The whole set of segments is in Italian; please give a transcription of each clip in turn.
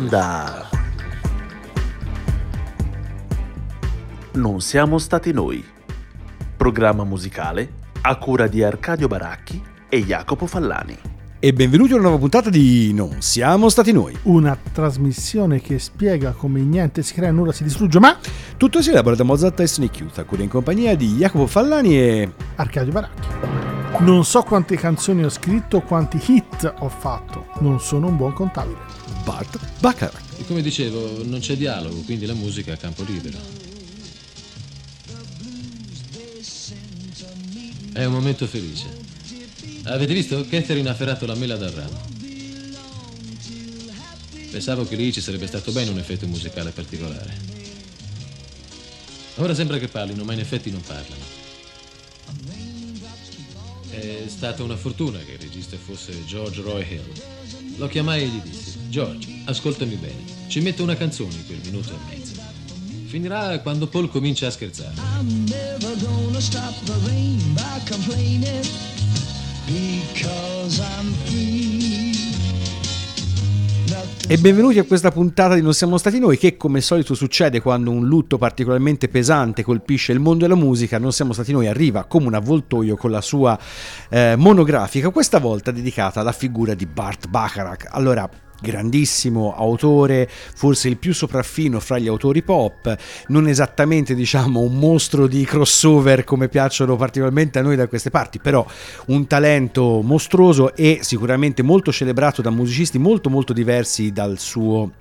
Onda. Non siamo stati noi. Programma musicale a cura di Arcadio Baracchi e Jacopo Fallani. E benvenuti a una nuova puntata di Non siamo stati noi. Una trasmissione che spiega come niente si crea e nulla si distrugge, ma Tutto si elabora da Mozart e Snake Youth, a cura in compagnia di Jacopo Fallani e... Arcadio Baracchi. Non so quante canzoni ho scritto, quanti hit ho fatto. Non sono un buon contabile. Bart Bacharach. E come dicevo, non c'è dialogo, quindi la musica è a campo libero. È un momento felice. Avete visto? Catherine ha ferrato la mela dal ramo. Pensavo che lì ci sarebbe stato bene un effetto musicale particolare. Ora sembra che parlino, ma in effetti non parlano. È stata una fortuna che il regista fosse George Roy Hill. Lo chiamai e gli dissi: George, ascoltami bene, ci metto una canzone in quel minuto e mezzo. Finirà quando Paul comincia a scherzare. I'm never gonna stop the rain by complaining because I'm free. E benvenuti a questa puntata di Non siamo stati noi, che come al solito succede quando un lutto particolarmente pesante colpisce il mondo della musica, Non siamo stati noi arriva come un avvoltoio con la sua eh, monografica, questa volta dedicata alla figura di Bart Bacharach. Allora, grandissimo autore, forse il più sopraffino fra gli autori pop, non esattamente diciamo un mostro di crossover come piacciono particolarmente a noi da queste parti, però un talento mostruoso e sicuramente molto celebrato da musicisti molto molto diversi dal suo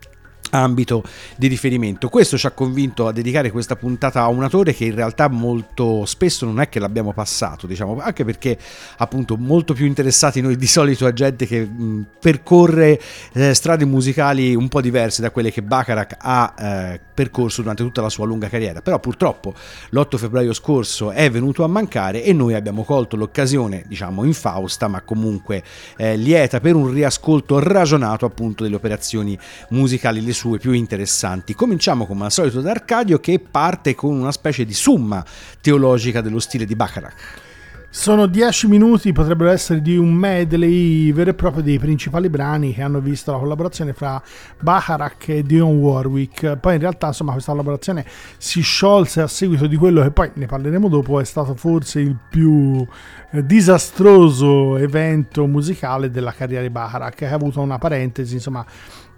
ambito di riferimento. Questo ci ha convinto a dedicare questa puntata a un autore che in realtà molto spesso non è che l'abbiamo passato, diciamo, anche perché appunto molto più interessati noi di solito a gente che mh, percorre eh, strade musicali un po' diverse da quelle che Bacharach ha eh, percorso durante tutta la sua lunga carriera. Però purtroppo l'8 febbraio scorso è venuto a mancare e noi abbiamo colto l'occasione, diciamo infausta, ma comunque eh, lieta per un riascolto ragionato appunto delle operazioni musicali, le sue più interessanti. Cominciamo come al solito da Arcadio che parte con una specie di summa teologica dello stile di Bacharach. Sono dieci minuti, potrebbero essere di un medley vero e proprio dei principali brani che hanno visto la collaborazione fra Bacharach e Dion Warwick. Poi in realtà insomma questa collaborazione si sciolse a seguito di quello che poi ne parleremo dopo è stato forse il più eh, disastroso evento musicale della carriera di Bacharach che ha avuto una parentesi insomma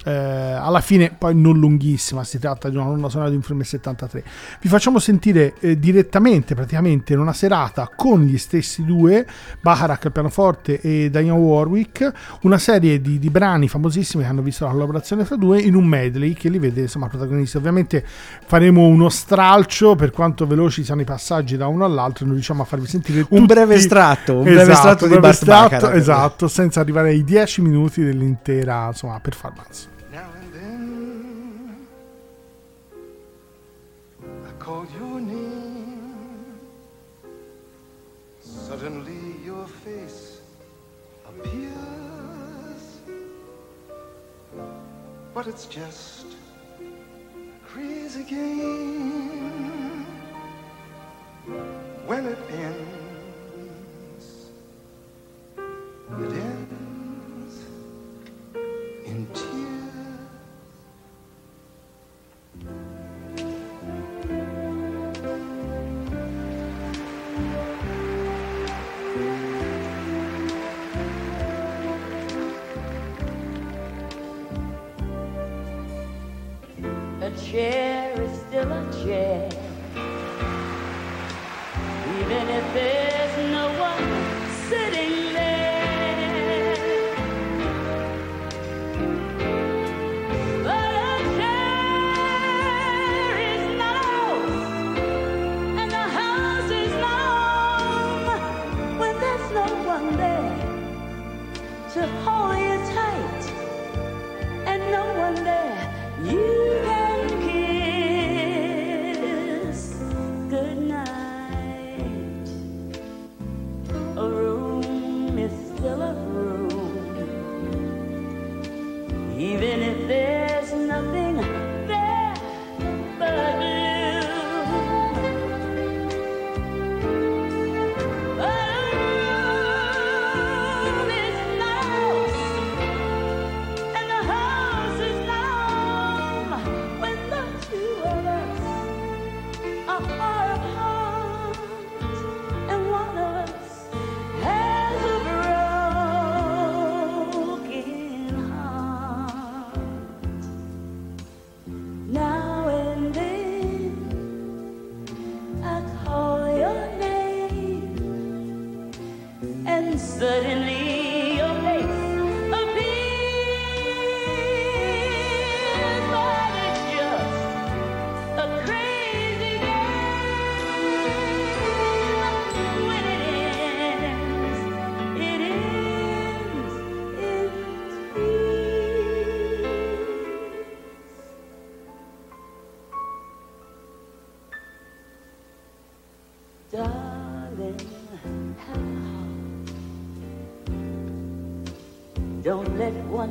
eh, alla fine poi non lunghissima si tratta di una colonna sonora di un film del 73 vi facciamo sentire eh, direttamente praticamente in una serata con gli stessi due Bacharach al pianoforte e Diane Warwick una serie di, di brani famosissimi che hanno visto la collaborazione fra due in un medley che li vede insomma protagonisti. Ovviamente faremo uno stralcio per quanto veloci siano i passaggi da uno all'altro non riusciamo a farvi sentire Un tutti- breve estratto, un breve Esatto, estratto di breve Bart Bacharach. esatto senza arrivare ai 10 minuti dell'intera insomma performance I call your name. Suddenly your face appears. But it's just a crazy game. When it ends, it ends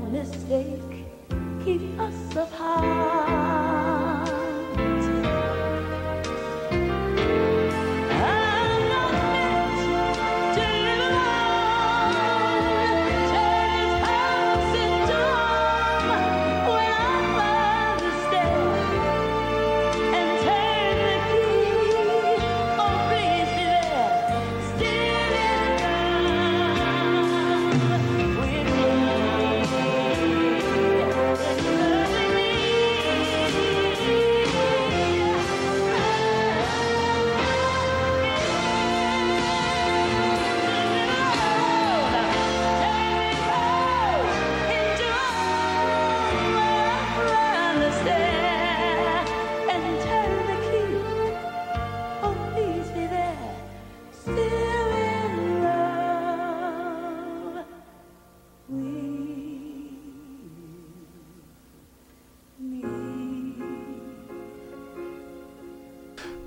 reminiscing.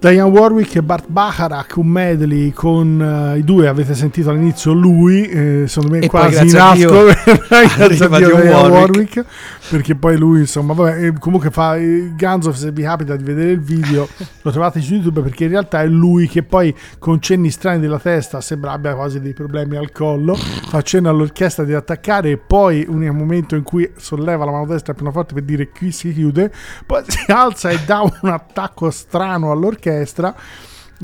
Diane Warwick e Bart Bacharach, un medley con eh, i due, avete sentito all'inizio lui, eh, secondo me E quasi in asco, grazie a Dio, Warwick. Warwick, perché poi lui insomma, vabbè, comunque fa eh, Guns of, se vi capita di vedere il video, lo trovate su YouTube perché in realtà è lui che poi con cenni strani della testa sembra abbia quasi dei problemi al collo, fa cenno all'orchestra di attaccare e poi un momento in cui solleva la mano destra pianoforte per dire qui si chiude, poi si alza e dà un attacco strano all'orchestra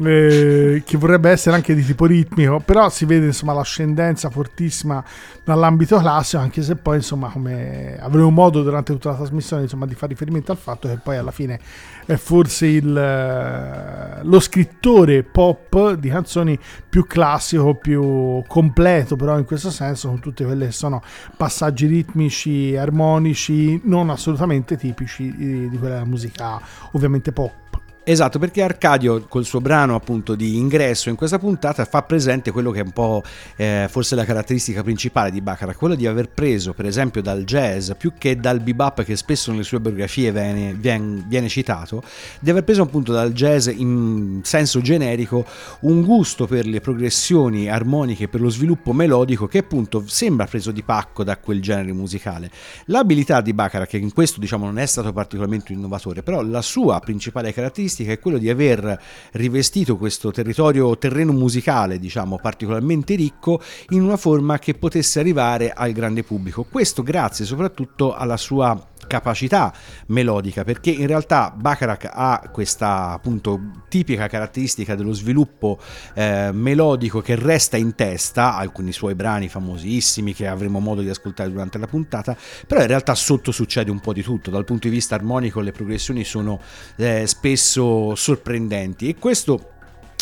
eh, che vorrebbe essere anche di tipo ritmico, però si vede insomma l'ascendenza fortissima dall'ambito classico, anche se poi insomma come avremo modo durante tutta la trasmissione insomma di fare riferimento al fatto che poi alla fine è forse il, eh, lo scrittore pop di canzoni più classico, più completo però in questo senso con tutte quelle che sono passaggi ritmici, armonici, non assolutamente tipici eh, di quella musica ovviamente pop. Esatto, perché Arcadio col suo brano appunto di ingresso in questa puntata fa presente quello che è un po' eh, forse la caratteristica principale di Baccarat, quello di aver preso per esempio dal jazz più che dal bebop che spesso nelle sue biografie viene, viene- viene citato, di aver preso appunto dal jazz in senso generico un gusto per le progressioni armoniche, per lo sviluppo melodico che appunto sembra preso di pacco da quel genere musicale. L'abilità di Baccarat, che in questo diciamo non è stato particolarmente innovatore, però la sua principale caratteristica è quello di aver rivestito questo territorio, terreno musicale, diciamo, particolarmente ricco in una forma che potesse arrivare al grande pubblico. Questo grazie soprattutto alla sua capacità melodica perché in realtà Bacharach ha questa appunto tipica caratteristica dello sviluppo eh, melodico che resta in testa alcuni suoi brani famosissimi che avremo modo di ascoltare durante la puntata però in realtà sotto succede un po' di tutto. Dal punto di vista armonico le progressioni sono eh, spesso sorprendenti e questo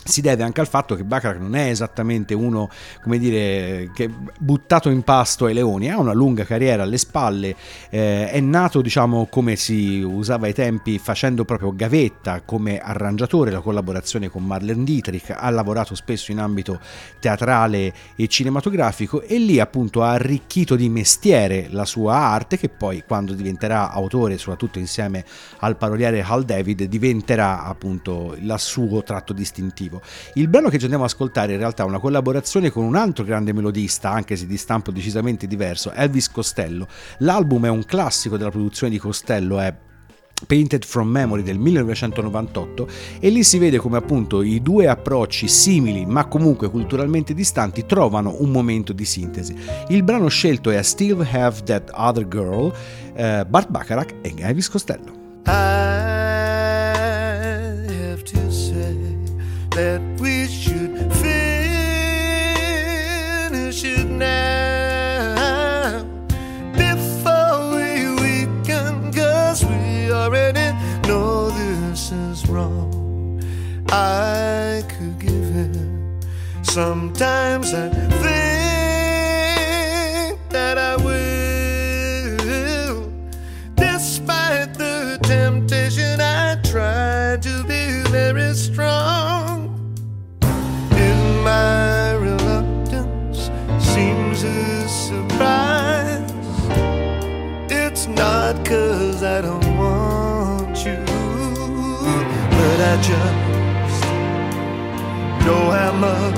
si deve anche al fatto che Baccarat non è esattamente uno, come dire, che buttato in pasto ai leoni, ha una lunga carriera alle spalle, eh, è nato, diciamo, come si usava ai tempi, facendo proprio gavetta come arrangiatore, la collaborazione con Marlene Dietrich, ha lavorato spesso in ambito teatrale e cinematografico e lì appunto ha arricchito di mestiere la sua arte che poi quando diventerà autore, soprattutto insieme al paroliere Hal David, diventerà appunto il suo tratto distintivo. Il brano che ci andiamo ad ascoltare in realtà è una collaborazione con un altro grande melodista, anche se di stampo decisamente diverso, Elvis Costello. L'album è un classico della produzione di Costello, è Painted from Memory del 1998 e lì si vede come appunto i due approcci simili ma comunque culturalmente distanti trovano un momento di sintesi. Il brano scelto è Still Have That Other Girl, eh, Bart Bacharach e Elvis Costello. I that we should finish it now before we weaken, cause we already know this is wrong. I could give in. Sometimes I Just know I must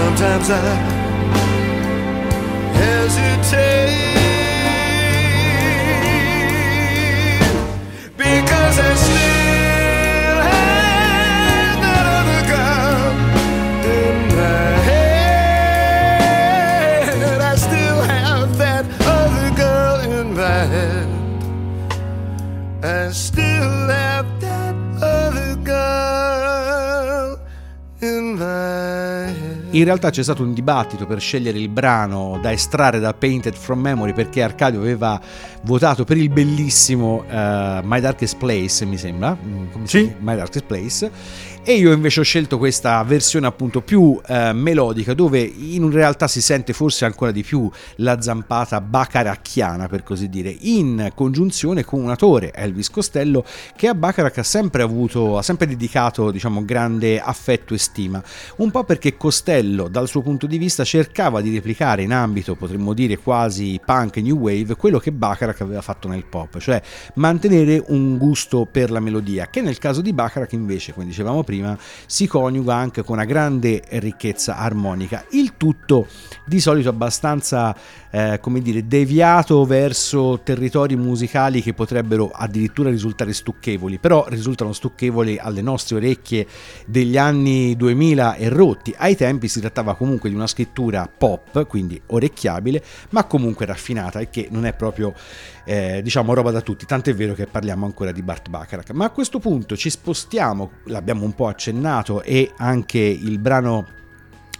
sometimes I hesitate. Because I still In realtà c'è stato un dibattito per scegliere il brano da estrarre da Painted from Memory perché Arcadio aveva votato per il bellissimo eh, My Darkest Place, mi sembra, Mm, come Sì. My Darkest Place, e io invece ho scelto questa versione appunto più eh, melodica dove in realtà si sente forse ancora di più la zampata bacaracchiana per così dire, in congiunzione con un autore, Elvis Costello, che a Bacharach ha sempre avuto, ha sempre dedicato diciamo grande affetto e stima, un po' perché Costello dal suo punto di vista cercava di replicare in ambito potremmo dire quasi punk new wave quello che Bacharach aveva fatto nel pop, cioè mantenere un gusto per la melodia, che nel caso di Bacharach invece, come dicevamo prima, si coniuga anche con una grande ricchezza armonica. Il tutto di solito abbastanza, eh, come dire, deviato verso territori musicali che potrebbero addirittura risultare stucchevoli, però risultano stucchevoli alle nostre orecchie degli anni 2000 e rotti. Ai tempi si trattava comunque di una scrittura pop, quindi orecchiabile, ma comunque raffinata e che non è proprio eh, diciamo roba da tutti, tant'è vero che parliamo ancora di Bart Bacharach. Ma a questo punto ci spostiamo, l'abbiamo un po' accennato e anche il brano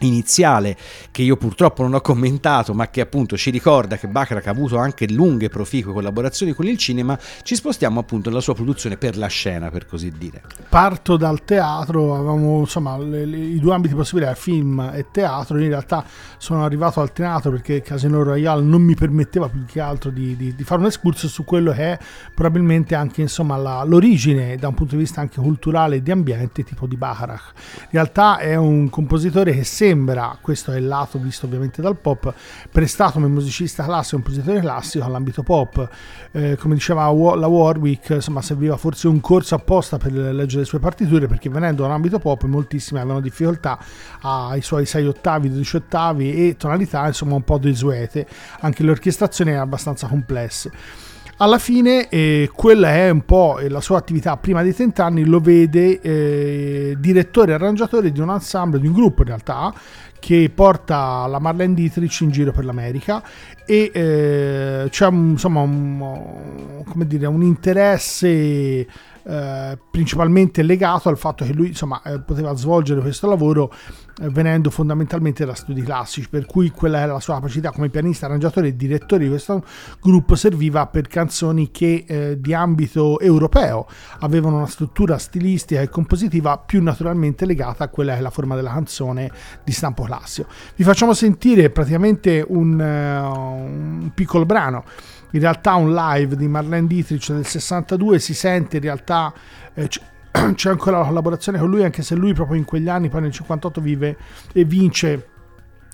iniziale che io purtroppo non ho commentato ma che appunto ci ricorda che Bacharach ha avuto anche lunghe proficue collaborazioni con il cinema ci spostiamo appunto nella sua produzione per la scena per così dire Parto dal teatro, avevamo insomma le- le- i due ambiti possibili, film e teatro. In realtà sono arrivato al teatro perché Casino Royale non mi permetteva più che altro di, di- di fare un excursus su quello che è probabilmente anche insomma la- l'origine da un punto di vista anche culturale e di ambiente tipo di Bacharach. In realtà è un compositore che sembra, questo è il lato visto ovviamente dal pop, prestato come musicista classico, un compositore classico all'ambito pop. Eh, come diceva la Warwick, insomma, serviva forse un corso apposta per leggere le sue partiture, perché venendo dall'ambito pop moltissimi avevano difficoltà ai suoi 6 ottavi, 12 ottavi e tonalità, insomma, un po' desuete. Anche le orchestrazioni erano abbastanza complesse. Alla fine, eh, quella è un po' la sua attività. Prima dei 30 anni, lo vede eh, direttore e arrangiatore di un ensemble, di un gruppo in realtà, che porta la Marlene Dietrich in giro per l'America e eh, c'è un, insomma un, dire, un interesse eh, principalmente legato al fatto che lui insomma eh, poteva svolgere questo lavoro eh, venendo fondamentalmente da studi classici per cui quella era la sua capacità come pianista, arrangiatore e direttore di questo gruppo serviva per canzoni che eh, di ambito europeo avevano una struttura stilistica e compositiva più naturalmente legata a quella che è la forma della canzone di stampo classico. Vi facciamo sentire praticamente un, eh, un piccolo brano in realtà un live di Marlene Dietrich del 62 si sente in realtà eh, c'è ancora la collaborazione con lui anche se lui proprio in quegli anni poi nel 58 vive e vince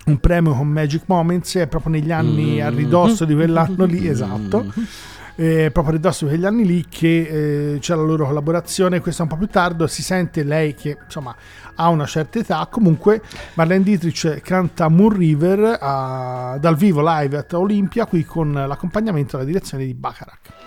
un premio con Magic Moments è proprio negli anni a ridosso di quell'anno lì esatto eh, proprio a ridosso di quegli anni lì che eh, c'è la loro collaborazione, questa un po' più tardi, si sente lei che insomma ha una certa età, comunque Marlene Dietrich canta Moon River a- dal vivo live a Olympia qui con l'accompagnamento e la direzione di Bacharach.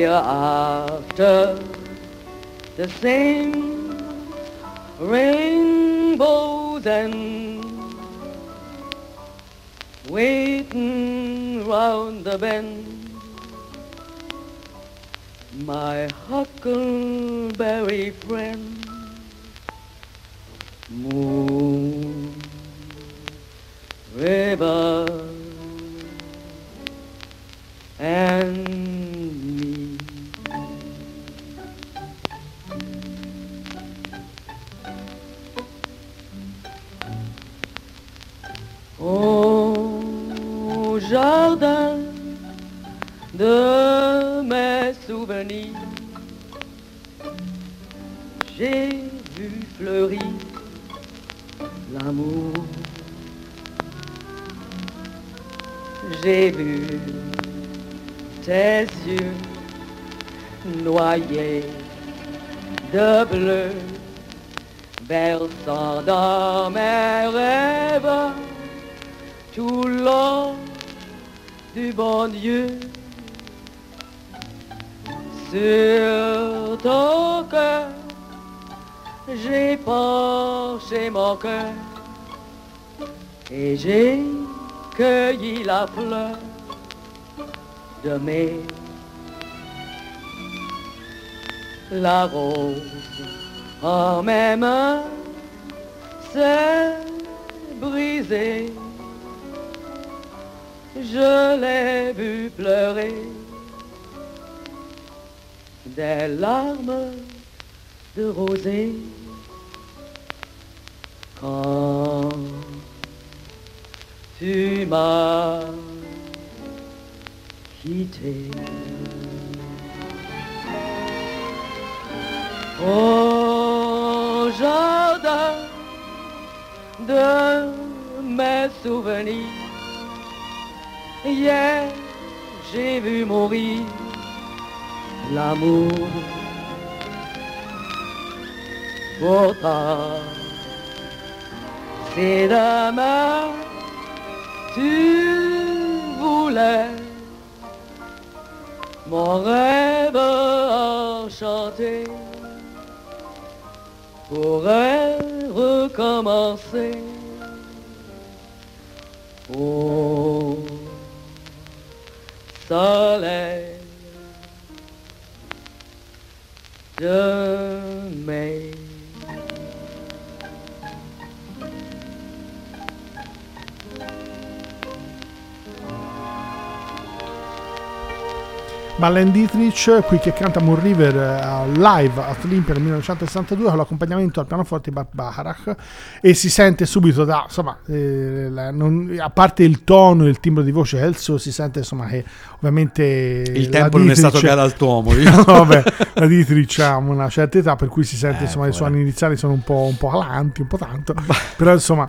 We're after the same rainbows and waiting round the bend. My huckleberry friend, Moon River and Au jardin de mes souvenirs, j'ai vu fleurir l'amour. J'ai vu tes yeux noyés de bleu, versant dans mes rêves tout l'or du bon Dieu. Sur ton cœur, j'ai penché mon cœur et j'ai cueilli la fleur de mai. La rose en mes mains s'est brisée. Je l'ai vu pleurer. Des larmes de rosée. Quand tu m'as quitté. Au jardin de mes souvenirs, hier j'ai vu mourir l'amour. Pourtant, si demain tu voulais mon rêve enchanté pourrait recommencer. Au soleil de mai. Marlene Dietrich qui che canta Moon River eh, live a Olympia nel 1962 con l'accompagnamento al pianoforte di Bart Bacharach e si sente subito da insomma eh, la- non- a parte il tono e il timbro di voce che è il suo si sente insomma che ovviamente Il tempo non è stato Dietrich- galantuomo. No, vabbè, la Dietrich ha una certa età per cui si sente Eh, insomma i suoni iniziali sono un po', un po' alanti un po' tanto però insomma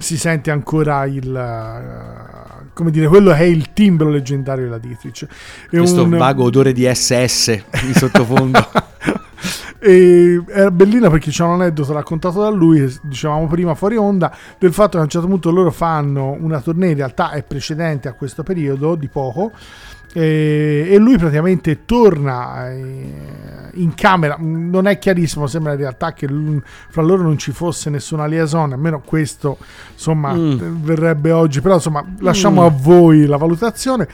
si sente ancora il eh, come dire quello è il timbro leggendario della Dietrich È Questo un- vago odore di SS in sottofondo. E era bellina perché c'è un aneddoto raccontato da lui, dicevamo prima fuori onda, del fatto che a un certo punto loro fanno una tournée, in realtà è precedente a questo periodo di poco, e, e lui praticamente torna eh, in camera, non è chiarissimo, sembra in realtà che fra loro non ci fosse nessuna liaison, almeno questo insomma Mm. verrebbe oggi, però insomma lasciamo a voi la valutazione.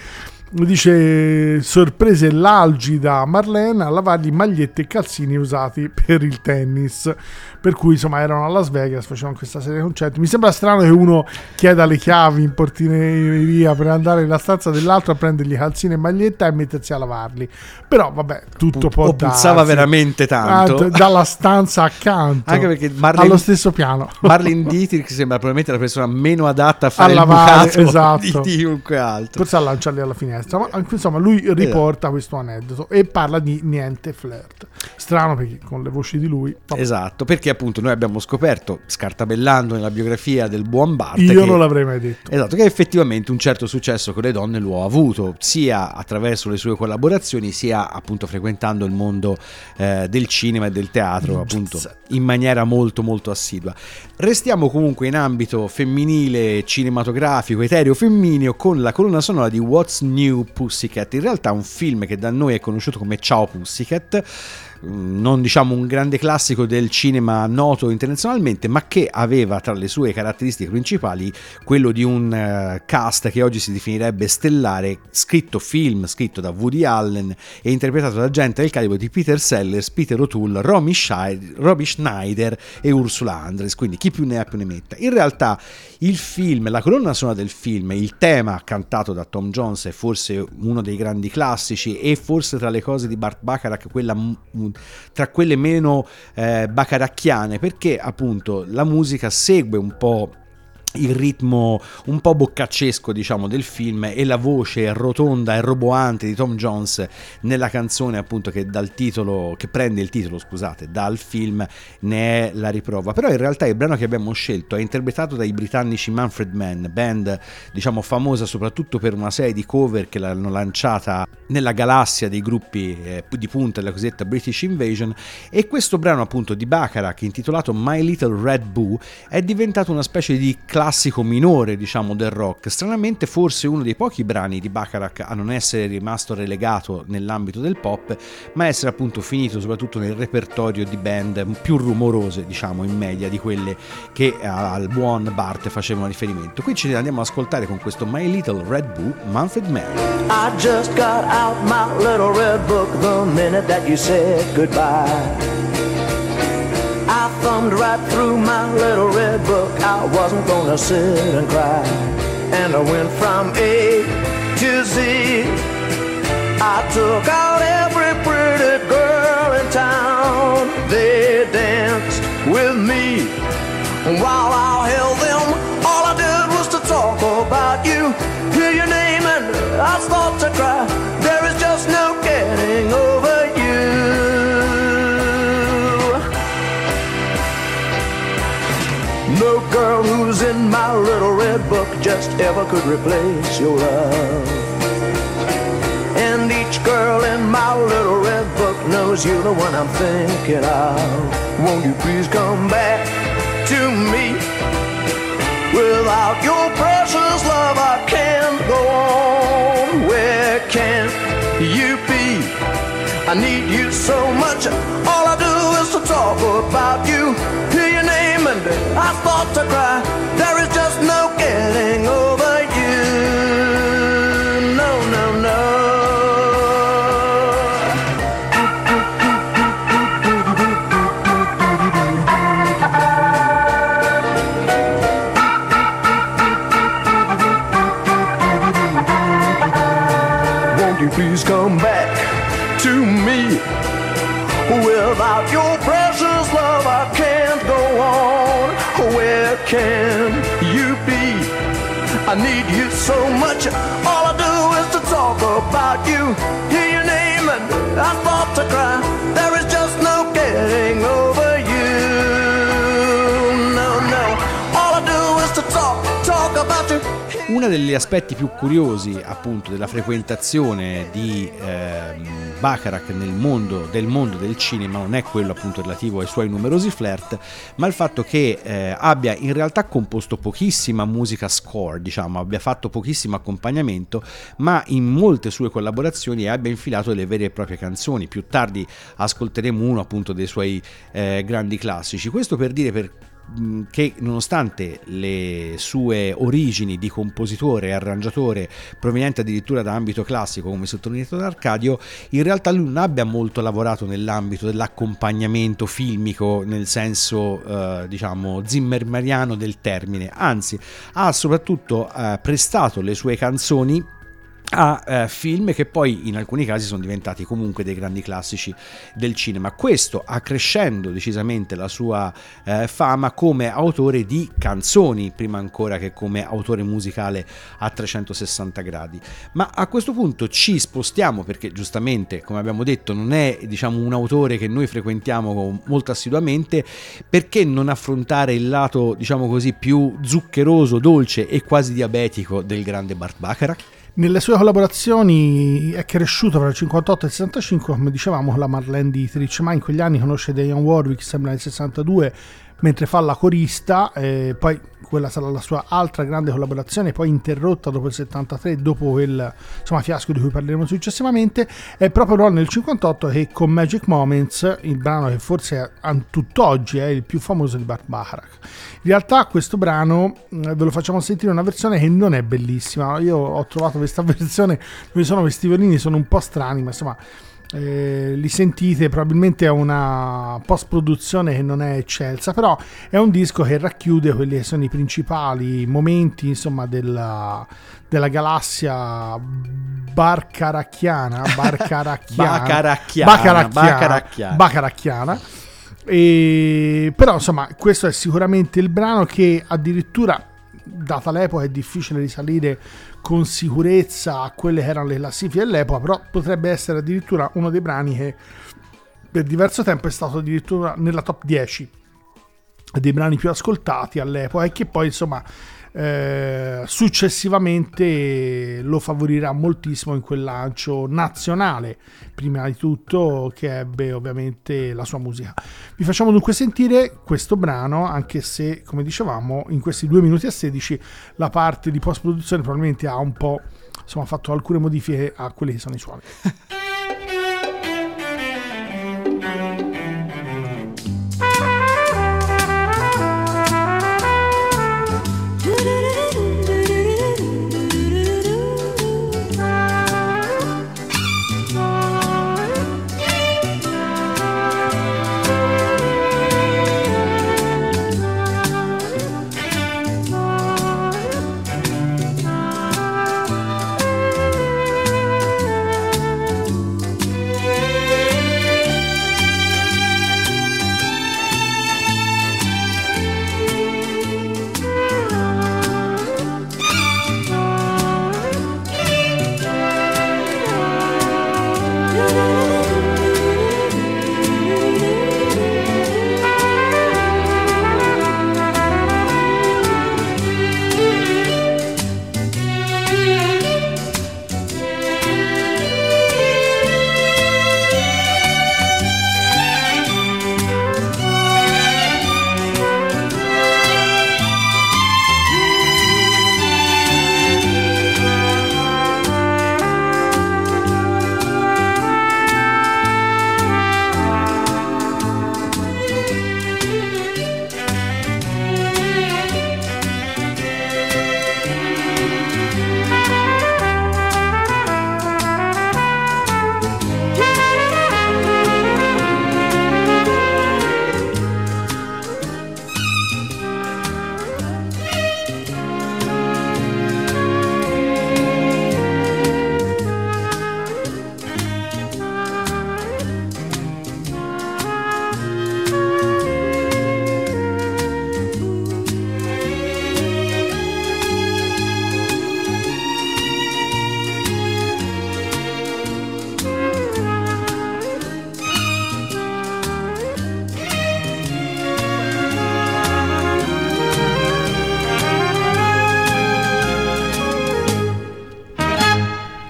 Dice sorprese l'algida Marlene a lavargli magliette e calzini usati per il tennis per cui insomma erano a Las Vegas facevano questa serie di concerti mi sembra strano che uno chieda le chiavi in portineria per andare nella stanza dell'altro a prendergli calzini e maglietta e mettersi a lavarli però vabbè tutto può o puzzava darsi. veramente tanto. Ah, d- dalla stanza accanto Anche perché Marlene- allo stesso piano Marlene Dietrich sembra probabilmente la persona meno adatta a fare A il lavare, bucato esatto. di chiunque altro. forse a lanciarli alla finestra ma insomma lui riporta questo aneddoto e parla di niente flirt. Strano perché con le voci di lui vabbè, Esatto, perché appunto noi abbiamo scoperto, scartabellando nella biografia del buon Bart, io che- non l'avrei mai detto. Esatto, che effettivamente un certo successo con le donne lo ha avuto, sia attraverso le sue collaborazioni, sia appunto frequentando il mondo eh, del cinema e del teatro, appunto in maniera molto molto assidua. Restiamo comunque in ambito femminile, cinematografico, etereo femmineo con la colonna sonora di What's New Pussycat, in realtà un film che da noi è conosciuto come Ciao Pussycat non diciamo un grande classico del cinema noto internazionalmente, ma che aveva tra le sue caratteristiche principali quello di un eh, cast che oggi si definirebbe stellare, scritto film, scritto da Woody Allen e interpretato da gente del calibro di Peter Sellers, Peter O'Toole, Romy, Schneider e Ursula Andres, quindi chi più ne ha più ne metta. In realtà il film, la colonna sonora del film, il tema cantato da Tom Jones è forse uno dei grandi classici e forse tra le cose di Bart Bacharach quella tra quelle meno eh, bacaracchiane perché appunto la musica segue un po' il ritmo un po' boccaccesco diciamo del film e la voce rotonda e roboante di Tom Jones nella canzone appunto che dal titolo che prende il titolo scusate dal film ne è la riprova. Però in realtà il brano che abbiamo scelto è interpretato dai britannici Manfred Mann band diciamo famosa soprattutto per una serie di cover che l'hanno lanciata nella galassia dei gruppi eh, di punta della cosiddetta British Invasion. E questo brano appunto di Bacharach intitolato My Little Red Boo è diventato una specie di classico minore diciamo del rock. Stranamente forse uno dei pochi brani di Bacharach a non essere rimasto relegato nell'ambito del pop ma essere appunto finito soprattutto nel repertorio di band più rumorose diciamo in media di quelle che al buon Bart facevano riferimento. Qui ci andiamo ad ascoltare con questo My Little Red Boo Manfred Mann. I just got out my little red book the minute that you said goodbye. Thumbed right through my little red book. I wasn't gonna sit and cry. And I went from A to Z. I took out every pretty girl in town. They danced with me. And while I held them, all I did was to talk about you. Hear your name and I start to cry. Just ever could replace your love. And each girl in my little red book knows you're the one I'm thinking of. Won't you please come back to me? Without your precious love, I can't go on. Where can you be? I need you so much. All I do is to talk about you. Hear your name and I start to cry. There Won't please come back to me? Without your precious love, I can't go on. Where can you be? I need you so much. All I do is to talk about you. Hear your name and I start to cry. There is just no getting over you. No, no. All I do is to talk, talk about you. Uno degli aspetti più curiosi appunto della frequentazione di ehm, Bacharach nel mondo del mondo del cinema non è quello appunto relativo ai suoi numerosi flirt, ma il fatto che eh, abbia in realtà composto pochissima musica score, diciamo, abbia fatto pochissimo accompagnamento, ma in molte sue collaborazioni abbia infilato delle vere e proprie canzoni. Più tardi ascolteremo uno appunto dei suoi eh, grandi classici. Questo per dire per che nonostante le sue origini di compositore e arrangiatore proveniente addirittura da ambito classico come sottolineato da Arcadio in realtà lui non abbia molto lavorato nell'ambito dell'accompagnamento filmico nel senso eh, diciamo zimmermaniano del termine. Anzi ha soprattutto eh, prestato le sue canzoni a eh, film che poi in alcuni casi sono diventati comunque dei grandi classici del cinema. Questo accrescendo decisamente la sua eh, fama come autore di canzoni, prima ancora che come autore musicale a 360 gradi. Ma a questo punto ci spostiamo perché giustamente, come abbiamo detto, non è diciamo un autore che noi frequentiamo molto assiduamente, perché non affrontare il lato, diciamo così, più zuccheroso, dolce e quasi diabetico del grande Bart Bacharach? Nelle sue collaborazioni è cresciuto tra il 58 e il 65, come dicevamo, con la Marlene Dietrich, ma in quegli anni conosce Diane Warwick, sembra nel 62, mentre fa la corista, eh, poi quella sarà la sua altra grande collaborazione, poi interrotta dopo il 73, dopo quel insomma, fiasco di cui parleremo successivamente, è proprio nel 58 che con Magic Moments, il brano che forse a tutt'oggi è il più famoso di Bart Bacharach. In realtà questo brano eh, ve lo facciamo sentire una versione che non è bellissima, io ho trovato questa versione dove sono questi violini, sono un po' strani, ma insomma eh, li sentite probabilmente è una post produzione che non è eccelsa però è un disco che racchiude quelli che sono i principali momenti insomma della, della galassia barcaracchiana barcaracchiana Bacaracchiana, bacaracchiana, bacaracchiana. bacaracchiana. E, però insomma questo è sicuramente il brano che addirittura data l'epoca è difficile risalire con sicurezza a quelle che erano le classifiche dell'epoca, però potrebbe essere addirittura uno dei brani che per diverso tempo è stato addirittura nella top 10 dei brani più ascoltati all'epoca e che poi insomma eh, successivamente lo favorirà moltissimo in quel lancio nazionale. Prima di tutto che ebbe ovviamente la sua musica. Vi facciamo dunque sentire questo brano anche se come dicevamo in questi 2 minuti e 16 la parte di post produzione probabilmente ha un po' insomma fatto alcune modifiche a quelli che sono i suoni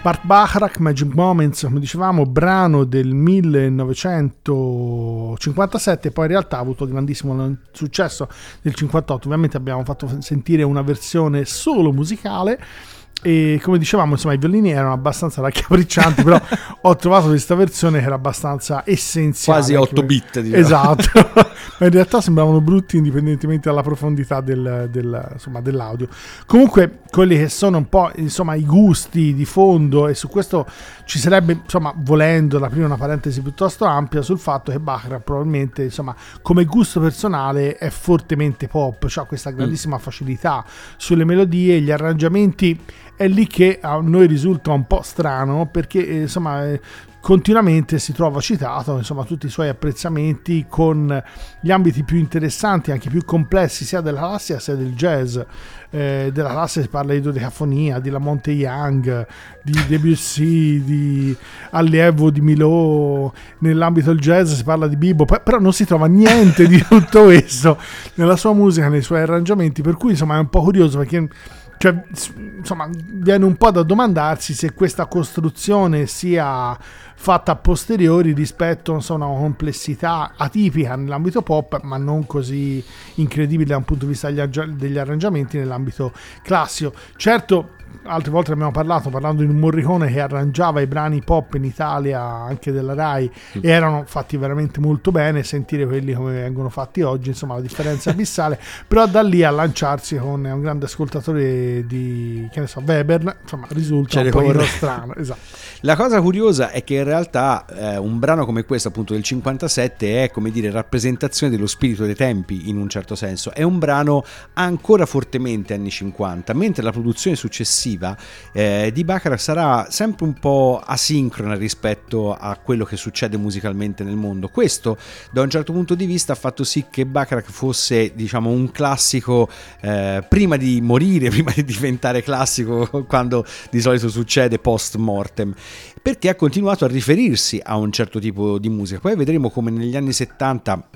Bart Bacharach, Magic Moments, come dicevamo, brano del 1957, poi in realtà ha avuto grandissimo successo nel 58. Ovviamente abbiamo fatto sentire una versione solo musicale. E come dicevamo, insomma, i violini erano abbastanza raccapriccianti, però ho trovato questa versione che era abbastanza essenziale. Quasi 8 bit, diciamo. Esatto. Ma in realtà sembravano brutti indipendentemente dalla profondità del- del- insomma, dell'audio. Comunque, quelli che sono un po' insomma, i gusti di fondo, e su questo ci sarebbe, insomma, volendo, aprire una parentesi piuttosto ampia sul fatto che Baccarat probabilmente, insomma, come gusto personale è fortemente pop, ha questa grandissima facilità sulle melodie, gli arrangiamenti. È lì che a noi risulta un po' strano perché, eh, insomma, eh, continuamente si trova citato insomma tutti i suoi apprezzamenti con gli ambiti più interessanti anche più complessi sia della classica sia del jazz. Eh, della classica si parla di dodecafonia di Lamonte Young di Debussy di allievo di Milò nell'ambito del jazz si parla di Bibo pe- però non si trova niente di tutto questo nella sua musica nei suoi arrangiamenti per cui insomma è un po' curioso perché cioè, insomma, viene un po' da domandarsi se questa costruzione sia fatta a posteriori rispetto insomma, a una complessità atipica nell'ambito pop, ma non così incredibile da un punto di vista degli arrangiamenti nell'ambito classico. Certo, altre volte abbiamo parlato, parlando di un Morricone che arrangiava i brani pop in Italia, anche della Rai, e erano fatti veramente molto bene, sentire quelli come vengono fatti oggi, insomma la differenza è abissale, però da lì a lanciarsi con un grande ascoltatore di, che ne so, Weber, insomma risulta C'è un po' strano, esatto. La cosa curiosa è che in realtà eh, un brano come questo, appunto del 57, è come dire rappresentazione dello spirito dei tempi in un certo senso. È un brano ancora fortemente anni 50, mentre la produzione successiva eh, di Baccarat sarà sempre un po' asincrona rispetto a quello che succede musicalmente nel mondo. Questo, da un certo punto di vista, ha fatto sì che Baccarat fosse, diciamo, un classico eh, prima di morire, prima di diventare classico, quando di solito succede post mortem perché ha continuato a riferirsi a un certo tipo di musica. Poi vedremo come negli anni 70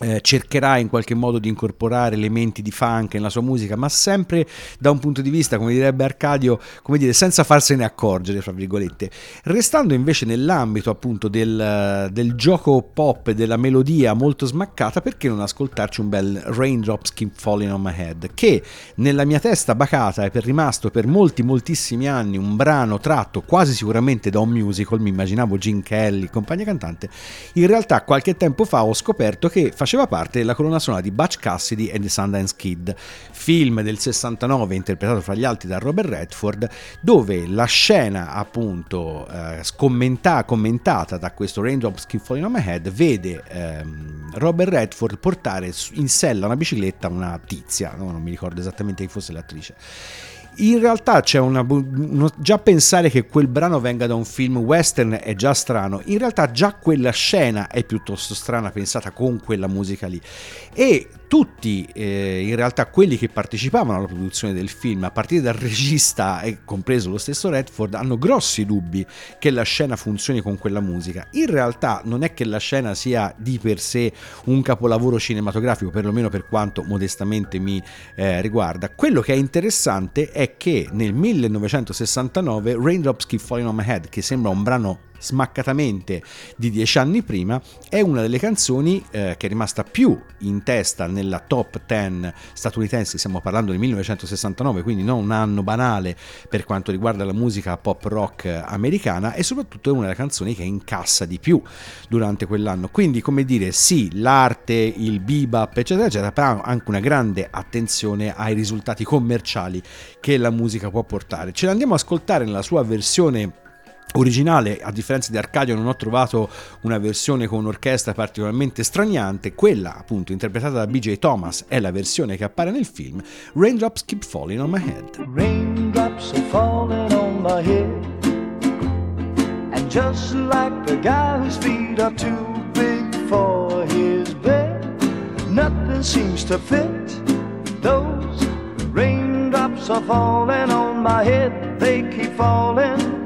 eh, cercherà in qualche modo di incorporare elementi di funk nella sua musica, ma sempre da un punto di vista, come direbbe Arcadio, come dire, senza farsene accorgere, fra virgolette. Restando invece nell'ambito appunto del, del gioco pop e della melodia molto smaccata, perché non ascoltarci un bel Raindrops Keep Falling on My Head, che nella mia testa bacata è per rimasto per molti moltissimi anni un brano tratto quasi sicuramente da un musical, mi immaginavo Gene Kelly, compagnia cantante, in realtà qualche tempo fa ho scoperto che faceva parte della colonna sonora di Butch Cassidy e The Sundance Kid, film del 69 interpretato fra gli altri da Robert Redford, dove la scena appunto eh, scommenta- commentata da questo Raindrops Keep Falling on My Head vede ehm, Robert Redford portare in sella una bicicletta una tizia, no? non mi ricordo esattamente chi fosse l'attrice. In realtà c'è una. uno- già pensare che quel brano venga da un film western è già strano. In realtà già quella scena è piuttosto strana pensata con quella musica lì. E tutti, eh, in realtà, quelli che partecipavano alla produzione del film, a partire dal regista e compreso lo stesso Redford, hanno grossi dubbi che la scena funzioni con quella musica. In realtà non è che la scena sia di per sé un capolavoro cinematografico, perlomeno per quanto modestamente mi eh, riguarda. Quello che è interessante è che nel 1969 Raindrops Keep Falling on My Head, che sembra un brano smaccatamente di dieci anni prima, è una delle canzoni eh, che è rimasta più in testa nella top 10 statunitense, stiamo parlando del 1969, quindi non un anno banale per quanto riguarda la musica pop rock americana e soprattutto è una delle canzoni che incassa di più durante quell'anno. Quindi, come dire, sì, l'arte, il bebop, eccetera, eccetera, però anche una grande attenzione ai risultati commerciali che la musica può portare. Ce l'andiamo a ascoltare nella sua versione originale, a differenza di Arcadio non ho trovato una versione con un'orchestra particolarmente straniante, quella appunto interpretata da BJ Thomas è la versione che appare nel film Raindrops Keep Falling on My Head. Raindrops are falling on my head. And just like the guy whose feet are too big for his bed, nothing seems to fit. Those raindrops are falling on my head, they keep falling.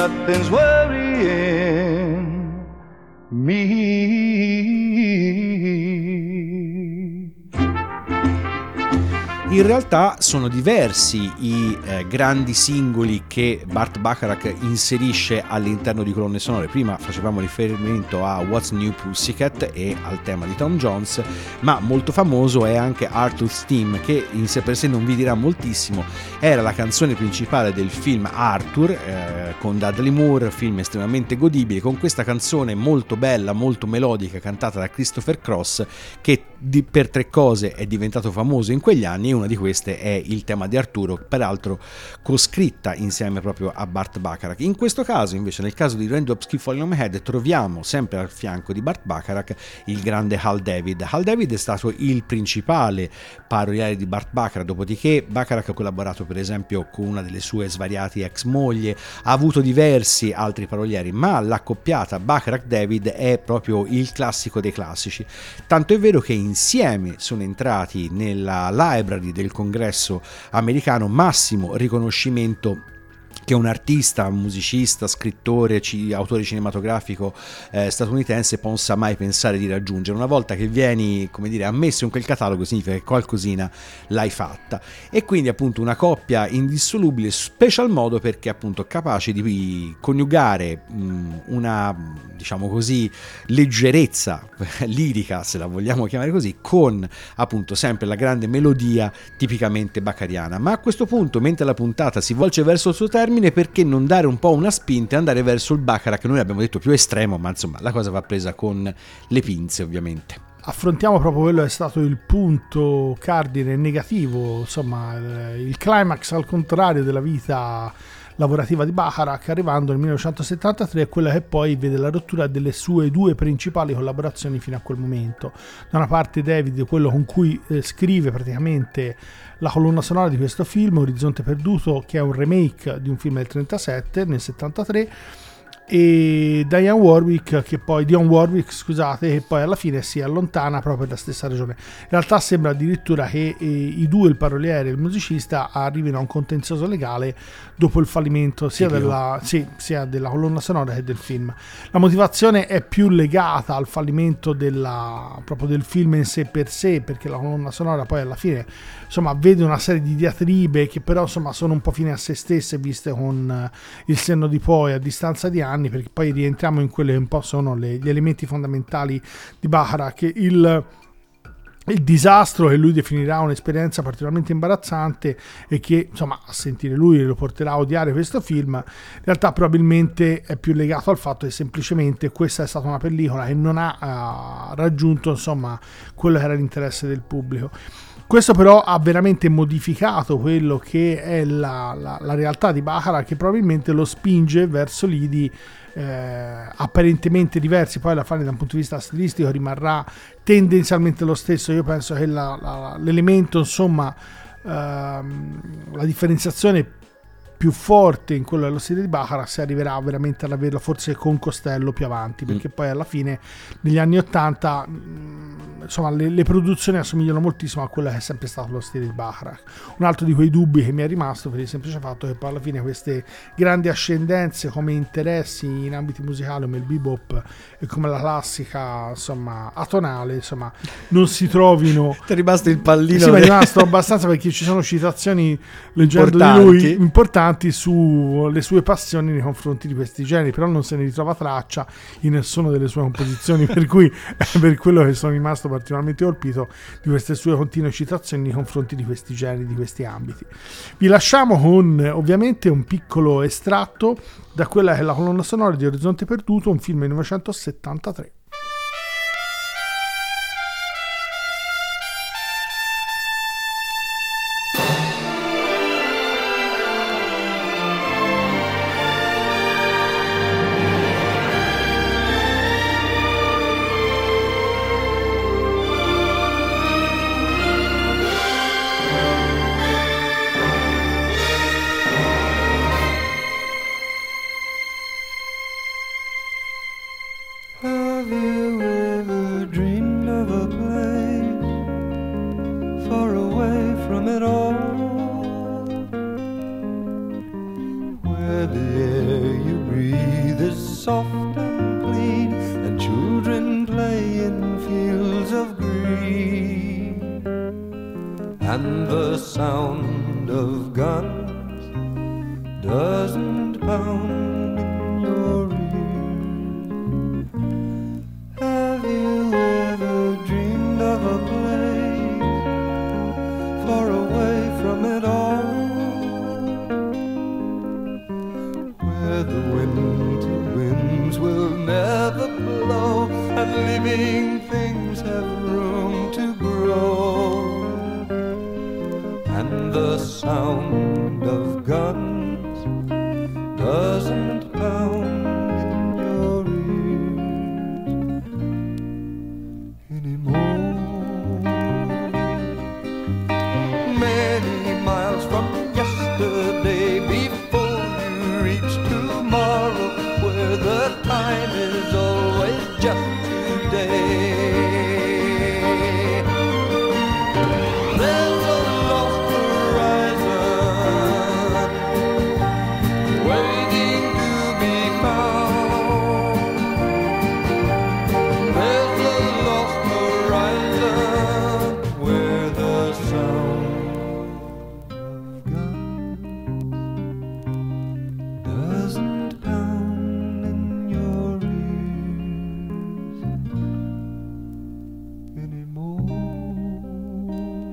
Nothing's worrying me. In realtà sono diversi i eh, grandi singoli che Bart Bacharach inserisce all'interno di colonne sonore. Prima facevamo riferimento a What's New Pussycat e al tema di Tom Jones, ma molto famoso è anche Arthur's Theme, che in sé per sé non vi dirà moltissimo. Era la canzone principale del film Arthur eh, con Dudley Moore, film estremamente godibile, con questa canzone molto bella, molto melodica, cantata da Christopher Cross, che di- per tre cose è diventato famoso in quegli anni una di queste è il tema di Arturo, peraltro coscritta insieme proprio a Bart Bacharach. In questo caso, invece, nel caso di Raindrops Keep Falling Head, troviamo sempre al fianco di Bart Bacharach il grande Hal David. Hal David è stato il principale paroliere di Bart Bacharach, dopodiché Bacharach ha collaborato per esempio con una delle sue svariate ex moglie, ha avuto diversi altri parolieri, ma l'accoppiata Bacharach-David è proprio il classico dei classici. Tanto è vero che insieme sono entrati nella library del congresso americano massimo riconoscimento che un artista, musicista, scrittore, ci- autore cinematografico eh, statunitense possa mai pensare di raggiungere. Una volta che vieni, come dire, ammesso in quel catalogo significa che qualcosina l'hai fatta. E quindi appunto una coppia indissolubile, special modo perché appunto capace di coniugare mh, una, diciamo così, leggerezza lirica, se la vogliamo chiamare così, con appunto sempre la grande melodia tipicamente baccariana. Ma a questo punto, mentre la puntata si volge verso il suo termine, perché non dare un po' una spinta e andare verso il Baccarat, che noi abbiamo detto più estremo, ma insomma la cosa va presa con le pinze ovviamente. affrontiamo proprio quello che è stato il punto cardine negativo, insomma, il climax al contrario della vita lavorativa di Bacharach, arrivando nel 1973 a quella che poi vede la rottura delle sue due principali collaborazioni fino a quel momento. Da una parte David, quello con cui eh, scrive praticamente la colonna sonora di questo film, Orizzonte Perduto, che è un remake di un film del 37, nel 73, e Diane Warwick che poi Dion Warwick scusate che poi alla fine si allontana proprio per la stessa ragione. In realtà sembra addirittura che eh, i due il paroliere e il musicista arrivino a un contenzioso legale dopo il fallimento sia della, sì, sia della colonna sonora che del film. La motivazione è più legata al fallimento della, proprio del film in sé per sé perché la colonna sonora poi alla fine insomma vede una serie di diatribe che però insomma sono un po' fine a se stesse viste con eh, il senno di poi a distanza di anni perché poi rientriamo in quelle che un po' sono le- gli elementi fondamentali di Bacharach che il il disastro che lui definirà un'esperienza particolarmente imbarazzante e che insomma a sentire lui lo porterà a odiare questo film in realtà probabilmente è più legato al fatto che semplicemente questa è stata una pellicola che non ha eh, raggiunto insomma quello che era l'interesse del pubblico questo però ha veramente modificato quello che è la, la- la realtà di Baccarat che probabilmente lo spinge verso lidi eh, apparentemente diversi. Poi alla fine da un punto di vista stilistico rimarrà tendenzialmente lo stesso. Io penso che la- l'elemento insomma ehm, la differenziazione più forte in quello dello stile di Baccarat si arriverà veramente ad averlo forse con Costello più avanti perché poi alla fine negli anni 80 mh, insomma le, le produzioni assomigliano moltissimo a quello che è sempre stato lo stile di Baccarat un altro di quei dubbi che mi è rimasto per il semplice fatto che poi alla fine queste grandi ascendenze come interessi in ambiti musicali come il bebop e come la classica insomma atonale insomma non si trovino. Ti è rimasto il pallino. sì, ma è rimasto abbastanza perché ci sono citazioni leggendo di lui importanti sulle sue passioni nei confronti di questi generi, però non se ne ritrova traccia in nessuna delle sue composizioni, per cui è per quello che sono rimasto particolarmente colpito di queste sue continue citazioni nei confronti di questi generi, di questi ambiti. Vi lasciamo con eh, ovviamente un piccolo estratto da quella che è la colonna sonora di Orizzonte Perduto, un film del 1973. Of guns doesn't pound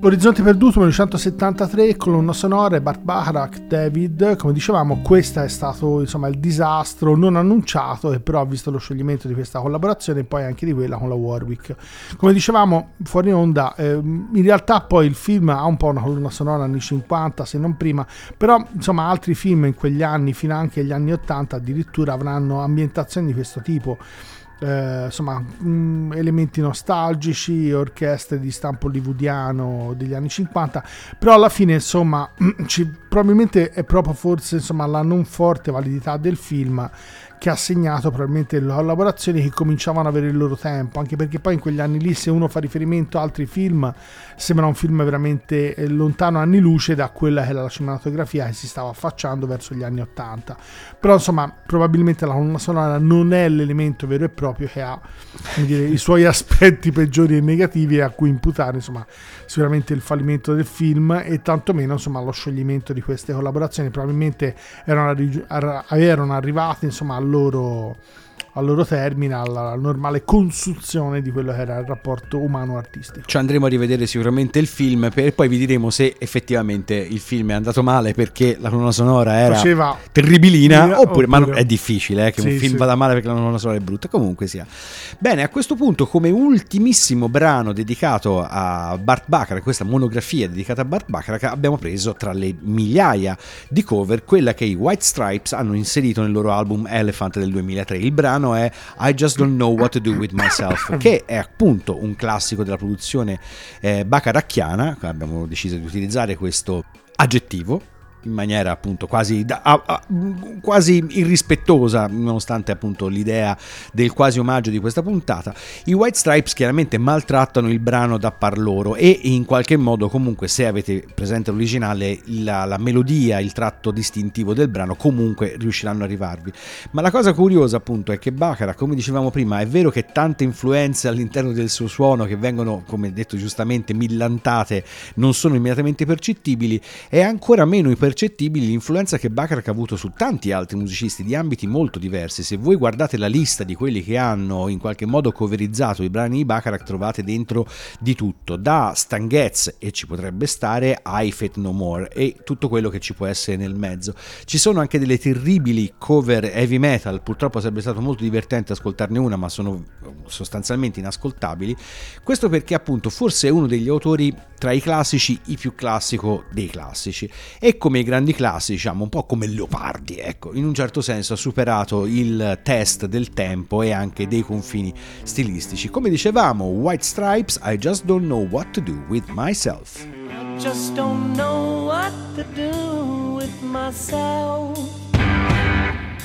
Orizzonte Perduto 1973, colonna sonora Bart Bacharach, David, come dicevamo questo è stato insomma il disastro non annunciato che però ha visto lo scioglimento di questa collaborazione e poi anche di quella con la Warwick. Come dicevamo fuori onda, ehm, in realtà poi il film ha un po' una colonna sonora anni 50 se non prima, però insomma altri film in quegli anni fino anche agli anni 80 addirittura avranno ambientazioni di questo tipo eh, insomma mh, elementi nostalgici, orchestre di stampo hollywoodiano degli anni 50, però alla fine insomma ci- probabilmente è proprio forse insomma la non forte validità del film che ha segnato probabilmente le collaborazioni che cominciavano ad avere il loro tempo, anche perché poi in quegli anni lì se uno fa riferimento a altri film sembra un film veramente eh, lontano anni luce da quella che era la cinematografia che si stava affacciando verso gli anni 80. Però insomma probabilmente la colonna sonora non è l'elemento vero e proprio che ha dire, i suoi aspetti peggiori e negativi a cui imputare insomma sicuramente il fallimento del film e tantomeno insomma lo scioglimento di queste collaborazioni. Probabilmente erano, erano arrivate insomma al loro, al loro termine alla normale consuzione di quello che era il rapporto umano-artistico. Ci andremo a rivedere sicuramente il film e poi vi diremo se effettivamente il film è andato male perché la colonna sonora era Faceva- terribilina Oppure- oppure, ma è difficile eh, che un Sì, film sì. vada male perché la colonna sonora è brutta. Comunque sia. Bene a questo punto come ultimissimo brano dedicato a Bart Bacharach questa monografia dedicata a Bart Bacharach abbiamo preso tra le migliaia di cover quella che i White Stripes hanno inserito nel loro album Elephant del 2003 il brano è I Just Don't Know What to Do With Myself che è appunto un classico della produzione eh, bacharacchiana abbiamo deciso di utilizzare questo aggettivo in maniera appunto quasi, da- a- a- quasi irrispettosa, nonostante appunto l'idea del quasi omaggio di questa puntata. I White Stripes chiaramente maltrattano il brano da par loro e in qualche modo comunque se avete presente l'originale la, la melodia, il tratto distintivo del brano comunque riusciranno a arrivarvi. Ma la cosa curiosa appunto è che Baccarat, come dicevamo prima, è vero che tante influenze all'interno del suo suono che vengono, come detto giustamente, millantate non sono immediatamente percettibili, è ancora meno impercettibile l'influenza che Baccarat ha avuto su tanti altri musicisti di ambiti molto diversi. Se voi guardate la lista di quelli che hanno in qualche modo coverizzato i brani di Baccarat trovate dentro di tutto, da Stan Getz e ci potrebbe stare I Fate No More e tutto quello che ci può essere nel mezzo. Ci sono anche delle terribili cover heavy metal, purtroppo sarebbe stato molto divertente ascoltarne una, ma sono sostanzialmente inascoltabili. Questo perché appunto forse è uno degli autori tra i classici i più classico dei classici e come i grandi classici, diciamo un po' come Leopardi, ecco, in un certo senso ha superato il test del tempo e anche dei confini stilistici. Come dicevamo, White Stripes, I just don't know what to do with myself. I just don't know what to do with myself.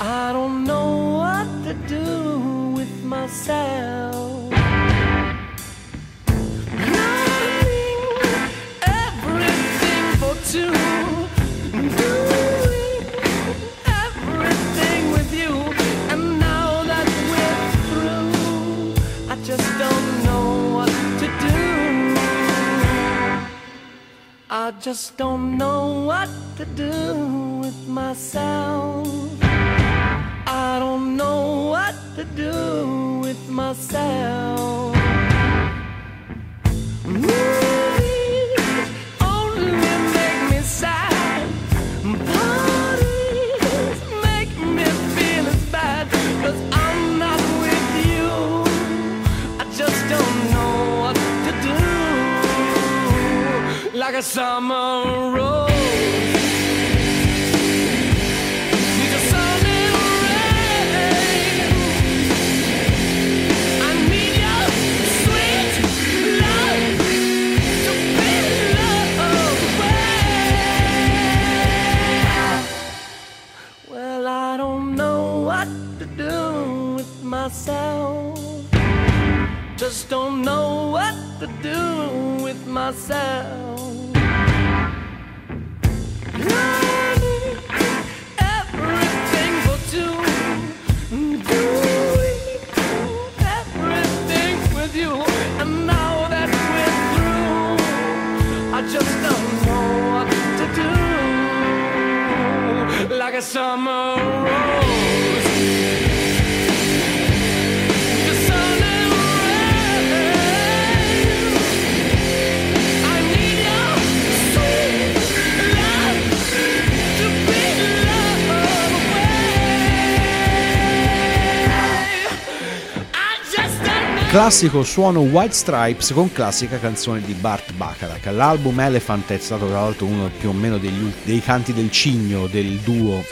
I don't know what to do with myself. Loving everything for two, I just don't know what to do with myself. I don't know what to do with myself. Movies summer Classico suono White Stripes con classica canzone di Bart Bacharach. L'album Elephant è stato tra l'altro uno più o meno degli dei canti del cigno del duo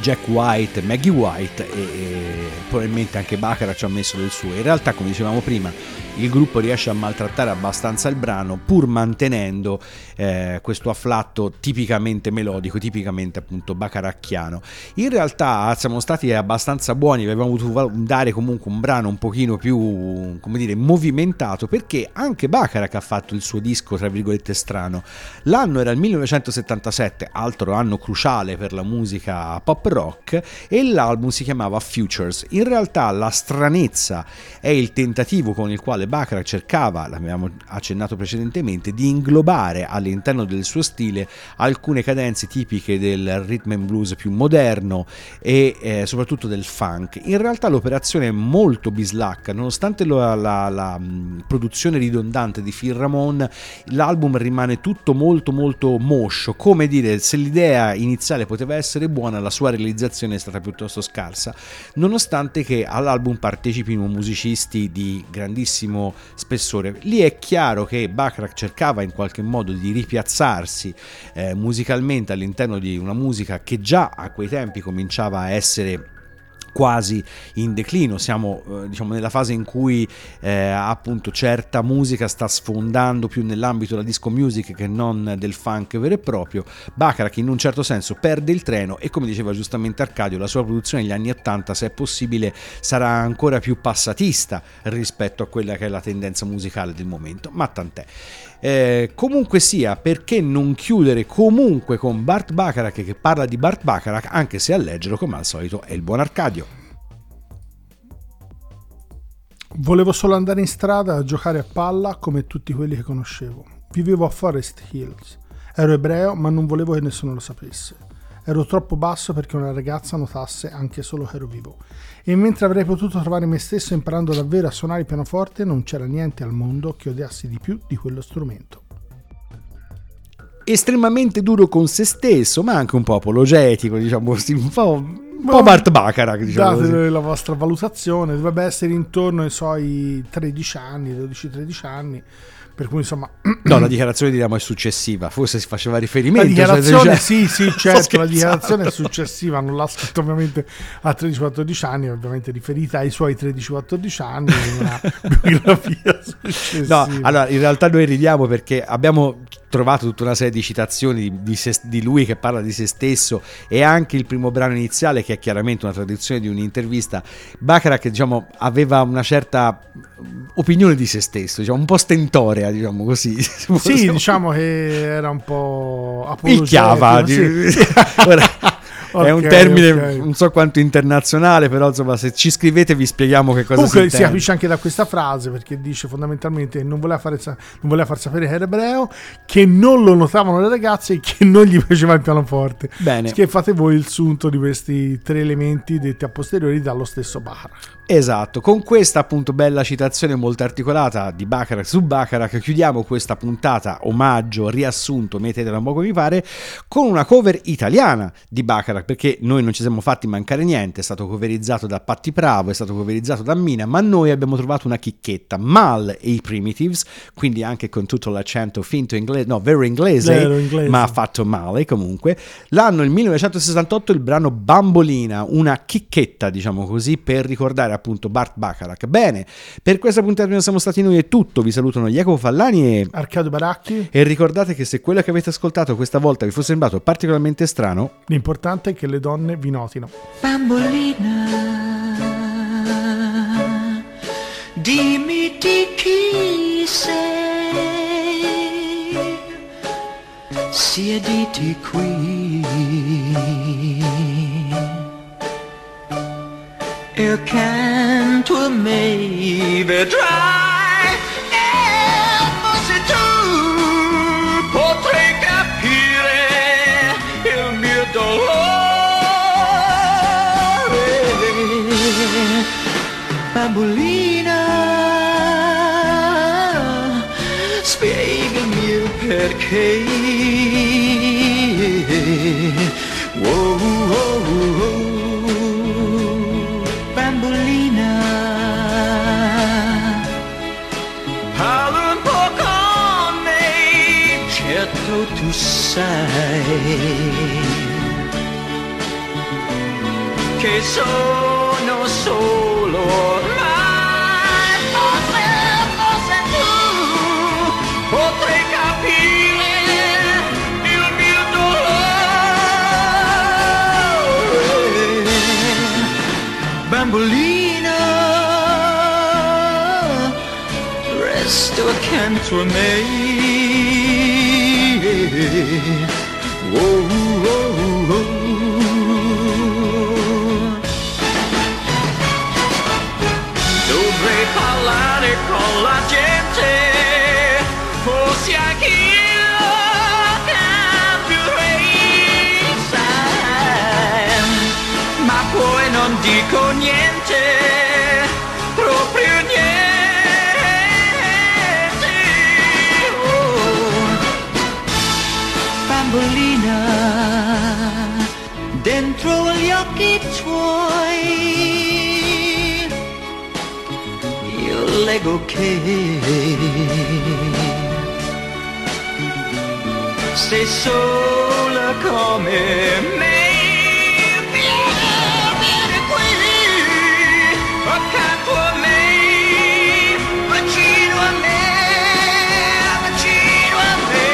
Jack White Maggie White e, e probabilmente anche Baccarat ci ha messo del suo. In realtà, come dicevamo prima, il gruppo riesce a maltrattare abbastanza il brano pur mantenendo eh, questo afflatto tipicamente melodico, tipicamente appunto bacaracchiano. In realtà siamo stati abbastanza buoni, avevamo val- dare comunque un brano un pochino più, come dire, movimentato perché anche Bacharach ha fatto il suo disco, tra virgolette, strano. L'anno era il 1977, altro anno cruciale per la musica pop rock e l'album si chiamava Futures. In realtà la stranezza è il tentativo con il quale Bacharach cercava, l'abbiamo accennato precedentemente, di inglobare all'interno del suo stile alcune cadenze tipiche del rhythm and blues più moderno e eh, soprattutto del funk. In realtà l'operazione è molto bislacca, nonostante la, la- la, mh, produzione ridondante di Phil Ramone, l'album rimane tutto molto molto moscio, come dire se l'idea iniziale poteva essere buona, la sua realizzazione è stata piuttosto scarsa, nonostante che all'album partecipino musicisti di grandissimo spessore. Lì è chiaro che Bacharach cercava in qualche modo di ripiazzarsi eh, musicalmente all'interno di una musica che già a quei tempi cominciava a essere quasi in declino, siamo eh, diciamo nella fase in cui eh, appunto certa musica sta sfondando più nell'ambito della disco music che non del funk vero e proprio. Bacharach in un certo senso perde il treno e come diceva giustamente Arcadio, la sua produzione negli anni 80 se è possibile sarà ancora più passatista rispetto a quella che è la tendenza musicale del momento, ma tant'è. Eh, comunque sia, perché non chiudere comunque con Bart Bacharach che parla di Bart Bacharach, anche se a leggerlo come al solito è il buon Arcadio. Volevo solo andare in strada a giocare a palla come tutti quelli che conoscevo. Vivevo a Forest Hills. Ero ebreo, ma non volevo che nessuno lo sapesse. Ero troppo basso perché una ragazza notasse anche solo che ero vivo. E mentre avrei potuto trovare me stesso imparando davvero a suonare il pianoforte, non c'era niente al mondo che odiassi di più di quello strumento. Estremamente duro con se stesso, ma anche un po' apologetico, diciamo così, un po', un po' Bart Bacharach, diciamo Date così. la vostra valutazione, dovrebbe essere intorno ai suoi 13 anni, 12-13 anni, per cui insomma... No, la dichiarazione diciamo è successiva, forse si faceva riferimento. La dichiarazione, cioè- sì, sì, Sto certo, la dichiarazione è successiva, non l'ha scritto ovviamente a 13-14 anni, ovviamente riferita ai suoi 13-14 anni, una biografia successiva. No, allora in realtà noi ridiamo perché abbiamo trovato tutta una serie di citazioni di, di se- di lui che parla di se stesso e anche il primo brano iniziale che è chiaramente una traduzione di un'intervista. Bacharach diciamo aveva una certa opinione di se stesso, diciamo un po' stentorea, diciamo così. Sì, diciamo che era un po' apologetico. il chiava sì. di- Ora, è un termine ok. non so quanto internazionale però insomma se ci scrivete vi spieghiamo che cosa Comunque si si intende capisce anche da questa frase perché dice fondamentalmente che non voleva, fare non voleva far sapere che era ebreo, che non lo notavano le ragazze e che non gli piaceva il pianoforte. Bene. Che fate voi il sunto di questi tre elementi detti a posteriori dallo stesso Bacharach. Esatto, con questa appunto bella citazione molto articolata di Bacharach su Bacharach chiudiamo questa puntata omaggio, riassunto, mettetela un po' come vi pare, con una cover italiana di Bacharach perché noi non ci siamo fatti mancare niente, è stato coverizzato da Patti Bravo, è stato coverizzato da Mina, ma noi abbiamo trovato una chicchetta, Mal e i Primitives, quindi anche con tutto l'accento finto inglese, no, vero inglese, Vero inglese. ma fatto male comunque. L'anno il 1968 il brano Bambolina, una chicchetta diciamo così per ricordare appunto Bart Bacharach. Bene, per questa puntata siamo stati noi è tutto, vi salutano Jacopo Fallani e... Arcadio Baracchi, E ricordate che se quello che avete ascoltato questa volta vi fosse sembrato particolarmente strano, l'importante è che le donne vi notino. Bambolina, dimmi di chi sei, siediti qui accanto a me vedrai bambolina. Spiegami perché. Wow, wow, wow. bambolina. Parla tu sai che sono solo resto accanto a me Wow, spiego che sei sola come me. Vieni, qui, accanto a me, vicino a me, vicino a me.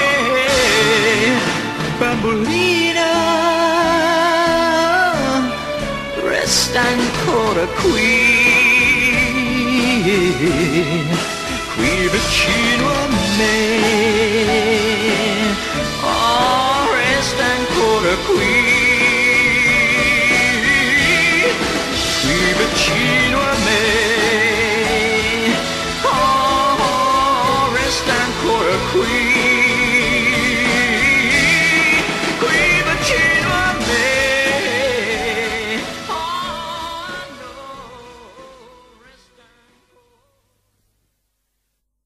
Bambolina, resta ancora qui. Qui vicino a me.